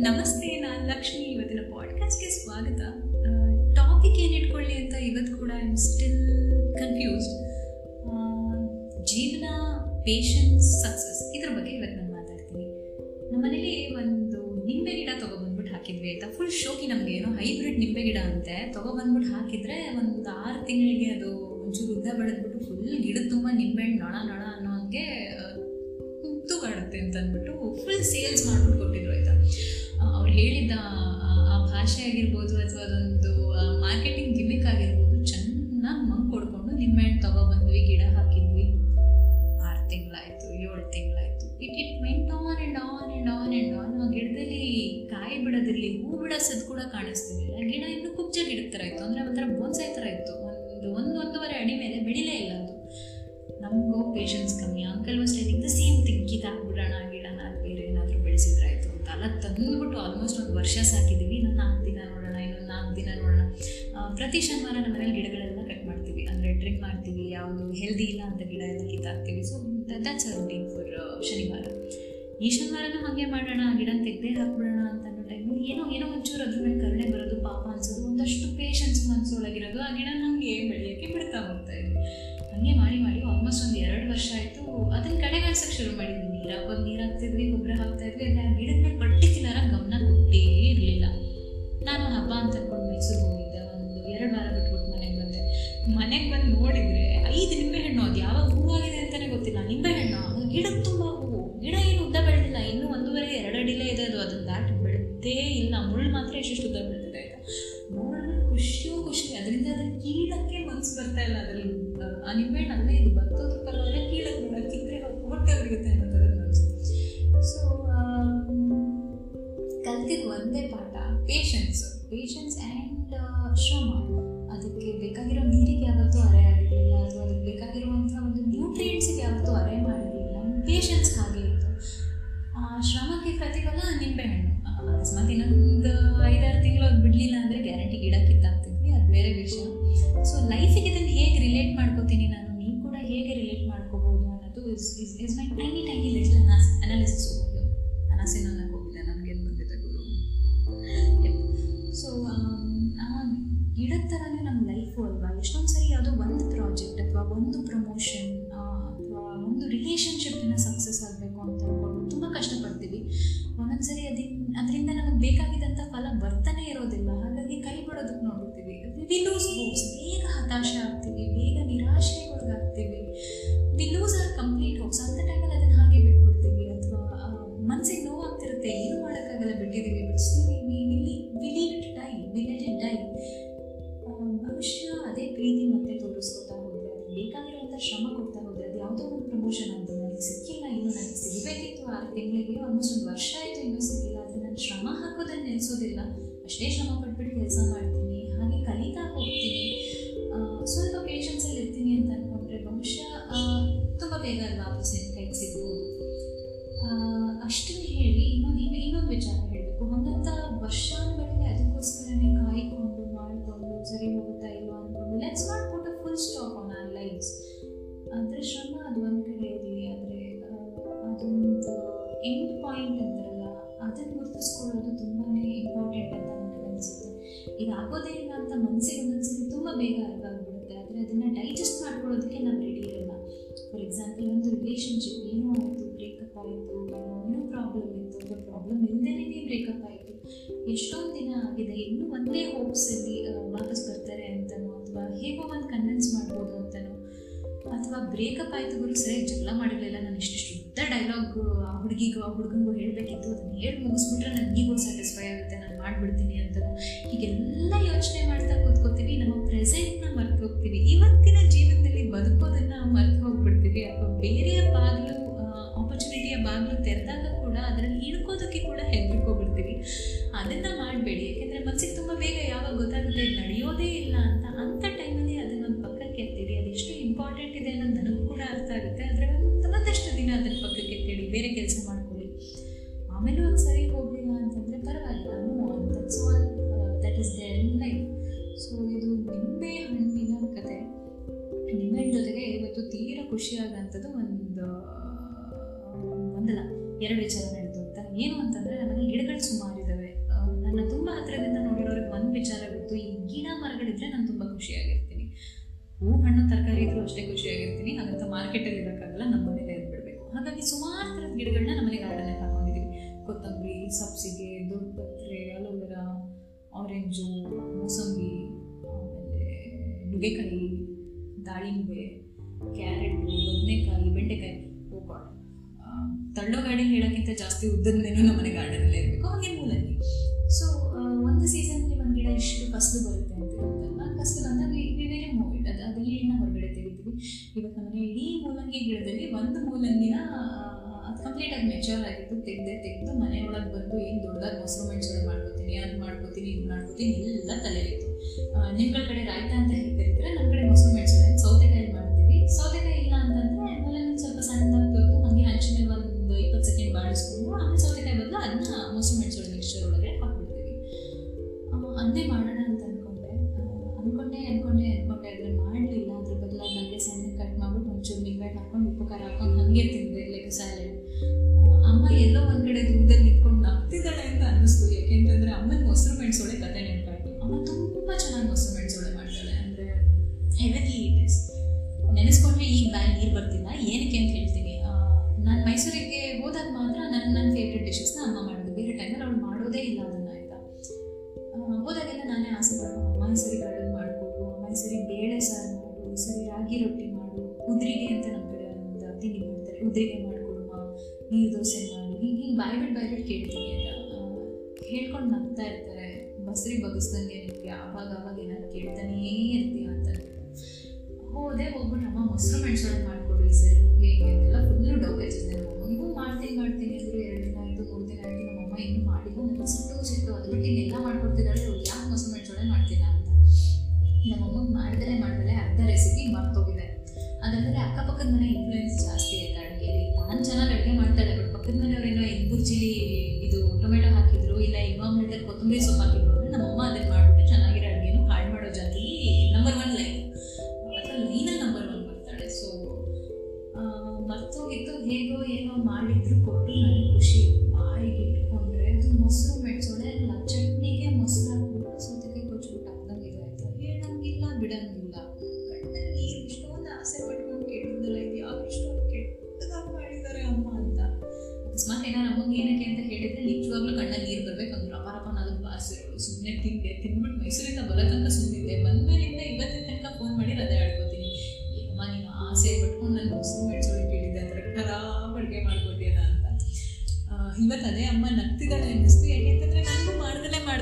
ನಮಸ್ತೆ, ನಾನು ಲಕ್ಷ್ಮಿ. ಇವತ್ತಿನ ಪಾಡ್ಕಾಸ್ಟ್ಗೆ ಸ್ವಾಗತ. ಟಾಪಿಕ್ ಏನು ಇಟ್ಕೊಳ್ಳಿ ಅಂತ ಇವತ್ತು ಕೂಡ ಐ ಆಮ್ ಸ್ಟಿಲ್ ಕನ್ಫ್ಯೂಸ್ಡ್ ಜೀವನ ಪೇಷನ್ಸ್ ಸಕ್ಸಸ್ ಇದ್ರ ಬಗ್ಗೆ ಇವತ್ತು ನಾನು ಮಾತಾಡ್ತೀನಿ. ನಮ್ಮ ಮನೇಲಿ ಒಂದು ನಿಂಬೆ ಗಿಡ ತೊಗೊಬಂದ್ಬಿಟ್ಟು ಹಾಕಿದ್ವಿ ಆಯಿತಾ? ಫುಲ್ ಶೋಕಿ ನಮಗೆ. ಏನೋ ಹೈಬ್ರಿಡ್ ನಿಂಬೆ ಗಿಡ ಅಂತೆ. ತೊಗೊಬಂದ್ಬಿಟ್ಟು ಹಾಕಿದ್ರೆ ಒಂದು ಆರು ತಿಂಗಳಿಗೆ ಅದು ಒಂಚೂರು ಉದ್ದ ಬೆಳೆದ್ಬಿಟ್ಟು ಫುಲ್ ಗಿಡದ ತುಂಬ ನಿಂಬೆಹಣ್ಣು ಅನ್ನೋ ಹಂಗೆ ತೂಗಾಡುತ್ತೆ ಅಂತ ಅಂದ್ಬಿಟ್ಟು ಫುಲ್ ಸೇಲ್ಸ್ ಮಾಡ್ಬಿಟ್ಟು ಕೊಟ್ಟಿದ್ರು ಆಯ್ತಾ ಅವ್ರು ಹೇಳಿದ್ದ, ಆ ಭಾಷೆ ಆಗಿರ್ಬೋದು ಅಥವಾ ಅದೊಂದು ಮಾರ್ಕೆಟಿಂಗ್ ಗಿಮಿಕ್ ಆಗಿರ್ಬೋದು ಚೆನ್ನಾಗಿ ಮಂಗ್ ಕೊಡ್ಕೊಂಡು ನಿಂಬೆಹಣ್ಣು ತಗೊಬಂದ್ವಿ ಗಿಡ ಹಾಕಿದ್ವಿ. ಆರು ತಿಂಗಳಾಯ್ತು, ಏಳು ತಿಂಗಳಾಯ್ತು. It it went on and on and on and on ಆ ಗಿಡದಲ್ಲಿ ಕಾಯಿ ಬಿಡೋದಿರಲಿ, ಹೂ ಬಿಡೋಸದ್ ಕೂಡ ಕಾಣಿಸ್ತಿರ್ಲಿಲ್ಲ. ಗಿಡ ಇನ್ನೂ ಕುಬ್ಜ ಗಿಡದ ಥರ ಇತ್ತು. ಅಂದರೆ ಒಂಥರ ಬೋನ್ಸೈ ಥರ ಇತ್ತು. ಒಂದು ಒಂದು ಒಂದೂವರೆ ಅಡಿ ಮೇಲೆ ಬೆಳಿಲೇ ಇಲ್ಲ ಅದು. ನಮಗೂ ಪೇಷನ್ಸ್ ಕಮ್ಮಿ. ಅಂಕಲ್ ವಾಸ್ ಅಂತ ತಂದುಬಿಟ್ಟು ಆಲ್ಮೋಸ್ಟ್ ಒಂದು ವರ್ಷ ಸಾಕಿದ್ದೀವಿ. ಇನ್ನೊಂದು ನಾಲ್ಕು ದಿನ ನೋಡೋಣ, ಇನ್ನೊಂದು ನಾಲ್ಕು ದಿನ ನೋಡೋಣ. ಪ್ರತಿ ಶನಿವಾರ ನಮ್ಮ ಮನೇಲಿ ಗಿಡಗಳೆಲ್ಲ ಕಟ್ ಮಾಡ್ತೀವಿ. ಅಂದರೆ ಟ್ರಿಮ್ ಮಾಡ್ತೀವಿ, ಯಾವುದು ಹೆಲ್ದಿ ಇಲ್ಲ ಅಂತ ಗಿಡ ಎಲ್ಲ ಕಿತ್ತಾಕ್ತೀವಿ. So that's a routine for ಶನಿವಾರ. ಈ ಶನಿವಾರನೂ ಹಾಗೆ ಮಾಡೋಣ, ಗಿಡ ತೆಗೆದೇ ಹಾಕ್ಬಿಡೋಣ ಅಂತ ಅನ್ನೋ ಟೈಮಲ್ಲಿ ಏನೋ ಏನೋ ಒಂಚೂರು ಅದ್ರ ಮೇಲೆ ಕರುಣೆ ಬರೋದು, ಪಾಪ ಅನ್ಸೋದು, ಒಂದಷ್ಟು ಪೇಷನ್ಸ್ ಮನಸ್ಸೊಳಗಿರೋದು ಆ ಗಿಡ ನಮಗೆ ಬೆಳೆಯೋಕ್ಕೆ ಬಿಡ್ತಾ ಹೋಗ್ತಾ ಇದೆ. ಹಾಗೆ ಮಾಡಿ ಮಾಡಿ ಆಲ್ಮೋಸ್ಟ್ ಒಂದು ಎರಡು ವರ್ಷ ಆಯಿತು. ಅದನ್ನ ಕಡೆಗಣಿಸೋಕೆ ಶುರು ಮಾಡಿದ್ವಿ ನೀರು ಹಾಕೋದು ನೀರು ಹಾಕ್ತಿದ್ವಿ, ಗೊಬ್ಬರ ಹಾಕ್ತಾ ಇದ್ವಿ. ಅಂದರೆ ಆ ಗಿಡದ ಮೇಲೆ ಪರ್ಟಿಕ್ಯುಲರಾಗಿ ಗಮನ ಕೊಟ್ಟೇ ಇರಲಿಲ್ಲ. ನಾನು ಹಬ್ಬ ಅಂತ ಅನ್ಕೊಂಡು ಮೈಸೂರು ಹೋಗಿದ್ದೆ ಒಂದು ಎರಡು ವಾರ ಬಿಟ್ಬಿಟ್ಟು ಮನೆಗೆ ಬಂದೆ. ಮನೆಗೆ ಬಂದು ನೋಡಿದರೆ ಐದು ನಿಂಬೆಹಣ್ಣು ಅದು ಯಾವಾಗ ಹೂವಾಗಿದೆ ಅಂತಲೇ ಗೊತ್ತಿಲ್ಲ. ನಿಂಬೆಹಣ್ಣು ಅದು ಗಿಡ ತುಂಬ ಹೂವು. ಗಿಡ ಏನು ಉದ್ದ ಬೆಳೆದಿಲ್ಲ. ಇನ್ನೂ ಒಂದೂವರೆ, ಎರಡು ಅಡಿಲೇ ಇದೆ ಅದು. ಅದನ್ನು ದಾಟಿ ಬೆಳೆದೇ ಇಲ್ಲ. ಮುಳ್ಳು ಮಾತ್ರ ಎಷ್ಟೆಷ್ಟು ಉದ್ದ ಬೆಳೆದಿದೆ ನೋಡೋಣ ಖುಷಿಯೂ ಖುಷಿ. ಅದರಿಂದ ಅದನ್ನು ಕೀಳಕ್ಕೆ ಮನಸ್ಸು ಬರ್ತಾ ಇಲ್ಲ ಅದರಲ್ಲಿ. ಆ ನಿಂಬೆಹಣ್ಣು ಅಲ್ಲೇ ಇದು ಬರ್ತೋದ್ರ ಪರವಾಗಿಲ್ಲ ಕೀಳಕ್ಕೆ ಬೇಡ ಕಿತ್ತರೆ ಹೊಟ್ಟೆ ಬಿಡುತ್ತೆ ಅನ್ನೋ ಥರ ಸೊ ಕಲ್ತಿದ್ದು ಒಂದೇ ಪಾಠ ಪೇಷನ್ಸ್ ಪೇಷನ್ಸ್ ಆ್ಯಂಡ್ ಶ್ರಮ. ಹತಾಶೆ ಆಗ್ತೀವಿ, ಬೇಗ ನಿರಾಶೆಗೊಳಗಾಗ್ತೀವಿ. We lose our complete hopes ಅಂತ ಟೈಮಲ್ಲಿ ಅದನ್ನು ಹಾಗೆ ಬಿಟ್ಬಿಡ್ತೀವಿ ಅಥವಾ ಮನಸ್ಸಿಗೆ ನೋವಾಗ್ತಿರುತ್ತೆ, ಏನು ಮಾಡೋಕ್ಕಾಗಲ್ಲ ಬಿಟ್ಟಿದ್ದೀವಿ. But still it die we let it die ಭವಿಷ್ಯ ಅದೇ ಪ್ರೀತಿ ಮತ್ತೆ ತೋರಿಸ್ಕೊತಾ ಹೋದರೆ, ಅದು ಬೇಕಾಗಿರುವಂಥ ಶ್ರಮ ಕೊಡ್ತಾ ಹೋದರೆ, ಅದು ಯಾವುದೋ ಒಂದು ಪ್ರಮೋಷನ್ ಅಂತ ನನಗೆ ಸಿಕ್ಕಿಲ್ಲ, ಇನ್ನೂ ನನಗೆ ಸಿಗಬೇಕಿತ್ತು ಆರು ತಿಂಗಳಿಗೆ ಆಲ್ಮೋಸ್ಟ್ ಒಂದು ವರ್ಷ ಆಯಿತು ಇನ್ನೂ ಸಿಕ್ಕಿಲ್ಲ ಆದರೆ ನಾನು ಶ್ರಮ ಹಾಕೋದನ್ನು ನೆನೆಸೋದಿಲ್ಲ. ಅಷ್ಟೇ ಶ್ರಮ ಪಟ್ಬಿಟ್ಟು ಕೆಲಸ ಮಾಡ್ತೀನಿ ಆಗೋದೇ ಇಲ್ಲ ಅಂತ ಮನಸ್ಸಿಗೆ ಒಂದೊಂದ್ಸರಿ ತುಂಬ ಬೇಗ ಅರ್ಥ ಆಗ್ಬಿಡುತ್ತೆ. ಆದರೆ ಅದನ್ನು ಡೈಜೆಸ್ಟ್ ಮಾಡ್ಕೊಳ್ಳೋದಕ್ಕೆ ನಾವು ರೆಡಿ ಇರೋಲ್ಲ. ಫಾರ್ ಎಕ್ಸಾಂಪಲ್ ಒಂದು ರಿಲೇಷನ್ಶಿಪ್ ಏನೋ ಆಯಿತು ಬ್ರೇಕಪ್ ಆಯಿತು, ಏನೋ ಪ್ರಾಬ್ಲಮ್ ಇತ್ತು ಅಥವಾ ಪ್ರಾಬ್ಲಮ್ ಇಲ್ಲದೇ ಬ್ರೇಕಪ್ ಆಯಿತು. ಎಷ್ಟೊಂದು ದಿನ ಆಗಿದೆ, ಇನ್ನೂ ಒಂದೇ ಹೋಪ್ಸಲ್ಲಿ ವಾಪಸ್ ಬರ್ತಾರೆ ಅಂತನೋ, ಅಥವಾ ಹೇಗೋ ಒಂದು ಕನ್ವಿನ್ಸ್ ಮಾಡ್ಬೋದು ಅಂತನೋ, ಅಥವಾ ಬ್ರೇಕಪ್ ಆಯಿತು ಗುರು ಸರಿ, ಜಗಳ ಮಾಡಿರಲಿಲ್ಲ, ನಾನು ಇಷ್ಟಿಷ್ಟು ಉದ್ದ ಡೈಲಾಗ್ ಆ ಹುಡುಗಿಗೂ, ಆ ಹುಡುಗನಿಗೂ ಹೇಳಬೇಕಿತ್ತು. ಅದನ್ನು ಹೇಳಿ ಮುಗಿಸ್ಬಿಟ್ರೆ ನನಗಿಗೂ ಸ್ಯಾಟಿಸ್ಫೈ ಆಗುತ್ತೆ. ನಾನು ಮಾಡಿಬಿಡ್ತೀನಿ ಅಂತ ಹೀಗೆಲ್ಲ ಯೋಚನೆ ಮಾಡ್ತಾ ಕೂತ್ಕೋತೀವಿ. ನಮ್ಮ ಪ್ರೆಸೆಂಟ್ನ ಮರ್ತು ಹೋಗ್ತೀವಿ ಇವತ್ತಿನ ಜೀವನದಲ್ಲಿ ಬದುಕೋದನ್ನು ಮರೆತು ಹೋಗ್ಬಿಡ್ತೀವಿ ಅಥವಾ ಬೇರೆಯ ಬಾಗಿಲು ಆಪರ್ಚುನಿಟಿಯ ಬಾಗಿಲು ತೆರೆದಾಗ ಕೂಡ ಅದರಲ್ಲಿ ಇಳ್ಕೋದಕ್ಕೆ ಕೂಡ ಹೆದರ್ಕೋಬಿಡ್ತೀವಿ ಅದನ್ನು ಮಾಡಬೇಡಿ. ಯಾಕೆಂದರೆ ಮನಸ್ಸಿಗೆ ತುಂಬ ಬೇಗ ಯಾವಾಗ ಗೊತ್ತಾಗುತ್ತೆ ನಡೆಯೋದೇ ಇಲ್ಲ ತೀರಾ ಖುಷಿಯಾದಂಥದ್ದು ಒಂದು, ಒಂದಲ್ಲ, ಎರಡು ವಿಚಾರ ನಡೆದು ಅಂತ. ಏನು ಅಂತಂದರೆ, ನಮ್ಮಲ್ಲಿ ಗಿಡಗಳು ಸುಮಾರು ಇದ್ದಾವೆ. ನನ್ನ ತುಂಬ ಹತ್ತಿರದಿಂದ ನೋಡಿರೋರಿಗೆ ಒಂದು ವಿಚಾರ ಗೊತ್ತು. ಈ ಗಿಡ ಮರಗಳಿದ್ರೆ ನಾನು ತುಂಬ ಖುಷಿಯಾಗಿರ್ತೀನಿ. ಹೂ, ಹಣ್ಣು, ತರಕಾರಿ ಇದ್ರೂ ಅಷ್ಟೇ ಖುಷಿಯಾಗಿರ್ತೀನಿ. ಹಾಗಂತ ಮಾರ್ಕೆಟಲ್ಲಿ ಇರೋಕ್ಕಾಗಲ್ಲ, ನಮ್ಮ ಮನೇಲೆ ಇದ್ಬಿಡ್ಬೇಕು ಹಾಗಾಗಿ ಸುಮಾರು ಥರದ ಗಿಡಗಳನ್ನ ನಮ್ಮನೆ ಗಾರ್ಡನಲ್ಲಿ ಹಾಕೊಂಡಿದ್ದೀವಿ ಕೊತ್ತಂಬರಿ, ಸಬ್ಸಿಗೆ ದೊಡ್ಡಪತ್ರೆ ಅಲೋವೆರಾ ಆರೆಂಜು ಮೂಸಂಬಿ, ಆಮೇಲೆ ನುಗ್ಗೆಕಾಯಿ, ದಾಳಿಂಬೆ ಕ್ಯಾರೆಟು, ಬದನೆಕಾಯಿ, ಬೆಂಡೆಕಾಯಿ ಹೋಗೋಣ ತಳ್ಳೋ ಗಾಡಿ ಹೇಳೋಕ್ಕಿಂತ ಜಾಸ್ತಿ ಉದ್ದದ ನಮ್ಮ ನಮ್ಮನೆ ಗಾರ್ಡನಲ್ಲೇ ಇರಬೇಕು, ಹಾಗೆ ಮೂಲಂಗಿ. ಸೊ ಒಂದು ಸೀಸನಲ್ಲಿ ಒಂದು ಗಿಡ ಇಷ್ಟು ಫಸಲು ಬರುತ್ತೆ ಅಂತ ಇರುತ್ತಲ್ಲ ಫಸಲು ಬಂದಾಗ ಬೇರೆ ಮೂವಿಡ್ ಅದು ಅದು ಎಣ್ಣೆ ಹೊರಗಡೆ ತೆಗಿತೀವಿ. ಇವಾಗ ನಮ್ಮನೆ ಇಡೀ ಮೂಲಂಗಿ ಗಿಡದಲ್ಲಿ ಒಂದು ಮೂಲಂಗಿನ ಅದು ಕಂಪ್ಲೀಟಾಗಿ ಮೆಚೂರ್ ಆಗಿತ್ತು ತೆಗೆದೇ ತೆಗೆದು ಮನೆಯೊಳಗೆ ಬಂದು ಏನು ದೊಡ್ಡದಾಗಿ ಮೊಸರು ಮೆಣಸು ಮಾಡ್ಕೋತೀನಿ, ಅದು ಮಾಡ್ಕೋತೀನಿ, ಇದು ಮಾಡ್ಕೋತೀನಿ, ಎಲ್ಲ ತಲೆಯಿತ್ತು ನಿಮ್ಗಳ ಕಡೆ ರಾಯ್ತಾ ಅಂತ ಅಂದ್ಕೊಂಡೆ ಅನ್ಕೊಂಡೆ ಅನ್ಕೊಂಡೆ. ಆದರೆ ಮಾಡಲಿಲ್ಲ. ಅದ್ರ ಬದಲು ನನಗೆ ಸಣ್ಣ ಕಟ್ ಮಾಡ್ಬಿಟ್ಟು ಒಂಚೂರು ನಿಂಬೆಹಣ್ಣು ಹಾಕೊಂಡು ಉಪ್ಪು ಖಾರ ಹಾಕೊಂಡು ಹಾಗೆ ತಿಂದೆ ಲೈಕ್ ಸ್ಯಾಲೆಡ್ ಅಮ್ಮ ಎಲ್ಲೋ ಒಂದು ಕಡೆ ದೂರದಲ್ಲಿ ನಿಂತ್ಕೊಂಡು ನಗ್ತಿದ್ದಾಳೆ ಅಂತ ಅನ್ನಿಸ್ತು. ಯಾಕೆಂತಂದ್ರೆ ಅಮ್ಮನ ಮೊಸರು ಮೆಣಸೋಳೆ ಕತೆ ನೆನಪಾಯ್ತು. ಅಮ್ಮ ತುಂಬ ಚೆನ್ನಾಗಿ ಮೊಸರು ಮೆಣಸೋಳೆ ಮಾಡ್ತಾಳೆ. ಅಂದರೆ ಹೆವೆನ್ಲಿ ಇಟ್ ಇಸ್ ನೆನೆಸ್ಕೊಂಡ್ರೆ ಈಗ ಬ್ಯಾಗ್ ನೀರು ಬರ್ತಿಲ್ಲ. ಏನಕ್ಕೆ ಅಂತ ಹೇಳ್ತೀನಿ. ನಾನು ಮೈಸೂರಿಗೆ ಹೋದಾಗ ಮಾತ್ರ ನನ್ನ ನನ್ನ ಫೇವ್ರೆಟ್ ಡಿಶಸ್ನ ಅಮ್ಮ ಮಾಡೋದು. ಬೇರೆ ಟೈಮಲ್ಲಿ ಅವಳು ಮಾಡೋದೇ ಇಲ್ಲ ಅದನ್ನು ಆಯಿತಾ. ಹೋದಾಗೆಲ್ಲ ನಾನೇ ಆಸೆ ಅಮ್ಮ ಈ ಸರಿ ಕಡಲು ಮಾಡಿಕೊಡು ಅಮ್ಮ ಈ ಬೇಳೆ ಸಾರು ಮಾಡು ಈ ಸರಿ ರಾಗಿ ರೊಟ್ಟಿ ಮಾಡು, ಉದ್ರಿಗೆ ಅಂತ ನಮ್ಮ ಕಡೆ ಒಂದು ತಿಂಡಿ ಮಾಡ್ತಾರೆ. ಉದ್ರಿಗೆ ಮಾಡಿಕೊಡುವ, ನೀರು ದೋಸೆ ಮಾಡು. ಹಿಂಗೆ ಹಿಂಗೆ ಬಾಯ್ಬಿಟ್ಟು ಬಾಯ್ಬಿಟ್ಟು ಬಾಯ್ ಬಿಟ್ಟು ಕೇಳ್ತೀನಿ ಅಂತ ಹೇಳ್ಕೊಂಡು ನಗ್ತಾ ಇರ್ತಾರೆ. ಬಸ್ರಿ ಬಗ್ಸ್ದಂಗೆ ನಿಮಗೆ ಆವಾಗ ಆವಾಗ ಏನಾದ್ರು ಕೇಳ್ತಾನೇ ಇರ್ತೀಯ ಅಂತ. ಹೋದೆ ಹೋಗ್ಬಿಟ್ಟು ಅಮ್ಮ ಮೊಸರು ಮೆಣಸು ಮಾಡಿಕೊಡು ಸರಿ. ನಮಗೆ ಹಿಂಗೆ ಅಂತೆಲ್ಲ ಫುಲ್ಲು ಡೌಟ್ ನಮ್ಮ ಮಾಡ್ತೀನಿ ಮಾಡ್ತೀನಿ ಅಂದರು ಎರಡು ಲೈನಲ್ಲಿ ನಂಬರ್ ಒನ್ ಬರ್ತಾಳೆ ಸೊ ಮರ್ತೋಗಿತ್ತು ಹೇಗೋ ಏನೋ ಮಾಡಿದ್ರು ಕೊಟ್ಟು ನನಗೆ ಖುಷಿ. ಬಾಯಿಗೆ ಇಟ್ಕೊಂಡ್ರೆ ಅದು ಮೊಸರು ಮೆಣಸೊಳೆ, ಅಲ್ಲ ಚಟ್ನಿಗೆ ಮೊಸರು ಹಾಕ್ಬಿಟ್ಟು ಸೌತೆಕಾಯಿ ಕೊಚ್ಬಿಟ್ಟು ಹಾಕ್ದಂಗೆ ಇದಾಯ್ತು ಹೇಳಂಗಿಲ್ಲ, ಬಿಡಂಗಿಲ್ಲ. ಕಣ್ಣಲ್ಲಿ ನೀರು ಇಷ್ಟೊಂದು ಆಸೆ ಪಟ್ಕೊಂಡು ಕೇಳಿದ್ದಲ್ಲ ಇದು ಯಾಕೆ ಇಷ್ಟೊಂದು ಕೆಟ್ಟದಾಗಿ ಮಾಡಿದ್ದಾರೆ ಅಮ್ಮ ಅಂತ. ಅಕಸ್ಮಾತ್ ಏನಾರು ನಮಗೆ ಏನಕ್ಕೆ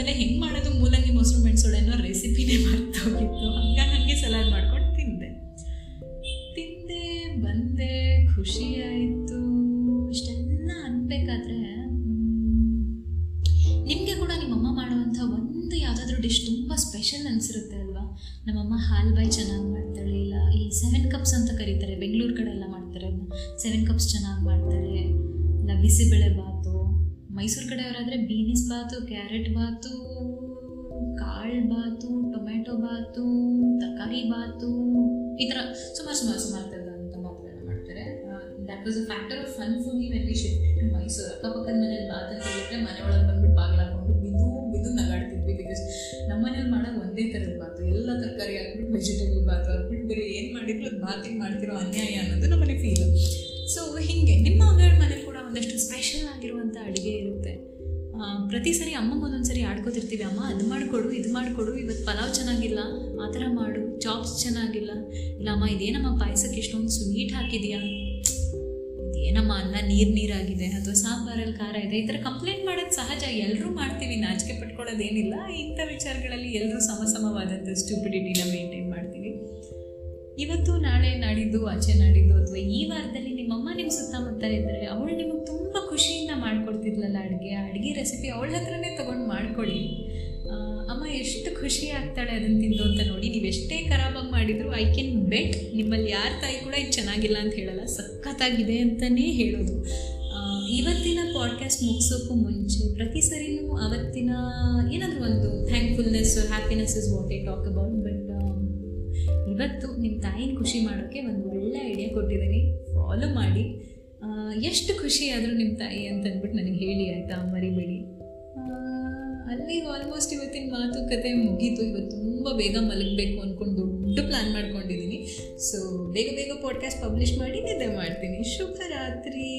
ಮಾಡ್ದಲೇ ಹೆಂಗೆ ಮಾಡೋದು ಮೂಲಂಗಿ ಮೊಸರು ಮೆಣಸೋಳೆ ಅನ್ನೋ ರೆಸಿಪಿನೇ ಮರ್ತೋಗಿತ್ತು. ಹಂಗಾಗಿ ನನಗೆ ಸಲಾಡ್ ಮಾಡ್ಕೊಂಡು ತಿಂದೆ. ತಿಂದೆ, ಬಂದೆ, ಖುಷಿ ಆಯಿತು. ಇಷ್ಟೆಲ್ಲ ಅನ್ಬೇಕಾದ್ರೆ ನಿಮಗೆ ಕೂಡ ನಿಮ್ಮಮ್ಮ ಮಾಡುವಂಥ ಒಂದು ಯಾವುದಾದ್ರೂ ಡಿಶ್ ತುಂಬ ಸ್ಪೆಷಲ್ ಅನಿಸಿರುತ್ತೆ ಅಲ್ವಾ? ನಮ್ಮಮ್ಮ ಹಾಲು ಬಾಯಿ ಚೆನ್ನಾಗಿ ಮಾಡ್ತಾಳೆ, ಇಲ್ಲ ಈ ಸೆವೆನ್ ಕಪ್ಸ್ ಅಂತ ಕರೀತಾರೆ, ಬೆಂಗಳೂರು ಕಡೆ ಎಲ್ಲ ಮಾಡ್ತಾರೆ. ಸೆವೆನ್ ಕಪ್ಸ್ ಚೆನ್ನಾಗಿ ಮಾಡ್ತಾರೆ, ಇಲ್ಲ ಬಿಸಿಬೇಳೆ ಬಾತು ಮೈಸೂರು ಕಡೆಯವರಾದರೆ ಬೀನಿಸ್ ಬಾತು ಕ್ಯಾರೆಟ್ ಬಾತು ಕಾಳು ಬಾತು ಟೊಮೆಟೊ ಬಾತು ತರಕಾರಿ ಬಾತು ಈ ಥರ ಸುಮಾರು ಸುಮಾರು ಸುಮಾರು ಅಂತ ಮಾತುಗಳನ್ನ ಮಾಡ್ತಾರೆ. That was a factor of fun full me when we shift Mysuru ಅಕ್ಕಪಕ್ಕದ ಮನೇಲಿ ಬಾತ್ ಅಂತ ಹೇಳಿದ್ರೆ ಮನೆಯೊಳಗೆ ಬಂದ್ಬಿಟ್ಟು ಬಾಗಿಲಾಕೊಂಡು ಬಿದ್ದು ಬಿದ್ದು ನಗಾಡ್ತಿದ್ವಿ ಬಿಕಾಸ್ ನಮ್ಮ ಮನೇಲಿ ಮಾಡೋದು ಒಂದೇ ಥರದ ಬಾತು. ಎಲ್ಲ ತರಕಾರಿ ಹಾಕ್ಬಿಟ್ಟು ವೆಜಿಟೇಬಲ್ ಬಾತು ಹಾಕ್ಬಿಟ್ಟು ಬೇರೆ ಏನು ಮಾಡಿದ್ರು ಅದು ಬಾತಿಗೆ ಮಾಡ್ತಿರೋ ಅನ್ಯಾಯ ಅನ್ನೋದು ನಮ್ಮನೆ ಫೀಲ್ ಸೊ ಹೀಗೆ ನಿಮ್ಮ ಮನೆಯಲ್ಲಿ ಕೂಡ ಒಂದಷ್ಟು ಸ್ಪೆಷಲ್ ಆಗಿರುವಂಥ ಅಡುಗೆ ಇರುತ್ತೆ ಆ, ಪ್ರತಿ ಸರಿ ಅಮ್ಮಂಗೆ ಒಂದೊಂದು ಸರಿ ಆಡ್ಕೋತಿರ್ತೀವಿ, ಅಮ್ಮ, ಅದು ಮಾಡಿಕೊಡು, ಇದು ಮಾಡಿಕೊಡು ಇವತ್ತು ಪಲಾವ್ ಚೆನ್ನಾಗಿಲ್ಲ, ಆ ಥರ ಮಾಡು ಚಾಪ್ಸ್ ಚೆನ್ನಾಗಿಲ್ಲ. ಇಲ್ಲ ಅಮ್ಮ ಇದೇನಮ್ಮ ಪಾಯಸಕ್ಕೆ ಇಷ್ಟೊಂದು ಸ್ವೀಟ್ ಹಾಕಿದೆಯಾ? ಇದೇನಮ್ಮ ಅನ್ನ ನೀರು ನೀರಾಗಿದೆ, ಅಥವಾ ಸಾಂಬಾರಲ್ಲಿ ಖಾರ ಇದೆ. ಈ ಥರ ಕಂಪ್ಲೇಂಟ್ ಮಾಡೋದು ಸಹಜ. ಎಲ್ಲರೂ ಮಾಡ್ತೀವಿ, ನಾಚಿಕೆ ಪಟ್ಕೊಳ್ಳೋದೇನಿಲ್ಲ. ಇಂಥ ವಿಚಾರಗಳಲ್ಲಿ ಎಲ್ಲರೂ ಸಮಸಮವಾದಂಥ ಸ್ಟೂಪಿಡಿಟಿನ ಮೇಂಟೈನ್ ಮಾಡ್ತೀವಿ. ಇವತ್ತು ನಾಳೆ ನಾಡಿದ್ದು, ಆಚೆ ನಾಡಿದ್ದು ಅಥವಾ ಈ ವಾರದಲ್ಲಿ ನಿಮ್ಮಮ್ಮ ನಿಮ್ಮ ಸುತ್ತಮುತ್ತ ಇದ್ದರೆ ಅವಳು ನಿಮಗೆ ತುಂಬ ಖುಷಿಯಿಂದ ಮಾಡ್ಕೊಡ್ತಿದ್ಲಲ್ಲ ಅಡುಗೆ. ಅಡುಗೆ ರೆಸಿಪಿ ಅವಳ ಹತ್ರನೇ ತೊಗೊಂಡು ಮಾಡ್ಕೊಳ್ಳಿ ಅಮ್ಮ ಎಷ್ಟು ಖುಷಿ ಆಗ್ತಾಳೆ ಅದನ್ನು ತಿಂದು ಅಂತ ನೋಡಿ. ನೀವು ಎಷ್ಟೇ ಖರಾಬಾಗಿ ಮಾಡಿದ್ರು ಐ ಕ್ಯಾನ್ ಬೆಟ್ ನಿಮ್ಮಲ್ಲಿ ಯಾರ ತಾಯಿ ಕೂಡ ಇದು ಚೆನ್ನಾಗಿಲ್ಲ ಅಂತ ಹೇಳಲ್ಲ. ಸಖತ್ತಾಗಿದೆ ಅಂತಲೇ ಹೇಳೋದು. ಇವತ್ತಿನ ಪಾಡ್ಕಾಸ್ಟ್ ಮುಗಿಸೋಕ್ಕೂ ಮುಂಚೆ ಪ್ರತಿ ಸರಿನೂ ಅವತ್ತಿನ ಏನಾದರೂ ಒಂದು thankfulness happiness is what I talk about but ಇವತ್ತು ನಿಮ್ಮ ತಾಯಿನ ಖುಷಿ ಮಾಡೋಕ್ಕೆ ಒಂದು ಒಳ್ಳೆ ಐಡಿಯಾ ಕೊಟ್ಟಿದ್ದೀನಿ ಫಾಲೋ ಮಾಡಿ. ಎಷ್ಟು ಖುಷಿ ಆದರೂ ನಿಮ್ಮ ತಾಯಿ ಅಂತ ಅಂದ್ಬಿಟ್ಟು ನನಗೆ ಹೇಳಿ ಆಯಿತಾ? ಮರಿಬೇಡಿ. ಅಲ್ಲಿ ಆಲ್ಮೋಸ್ಟ್ ಇವತ್ತಿನ ಮಾತುಕತೆ ಮುಗೀತು. ಇವತ್ತು ತುಂಬ ಬೇಗ ಮಲಗಬೇಕು ಅಂದ್ಕೊಂಡು ದೊಡ್ಡ ಪ್ಲ್ಯಾನ್ ಮಾಡ್ಕೊಂಡಿದ್ದೀನಿ ಸೊ ಬೇಗ ಬೇಗ ಪಾಡ್ಕಾಸ್ಟ್ ಪಬ್ಲಿಷ್ ಮಾಡಿ ನಿದ್ದೆ ಮಾಡ್ತೀನಿ. ಶುಭರಾತ್ರಿ.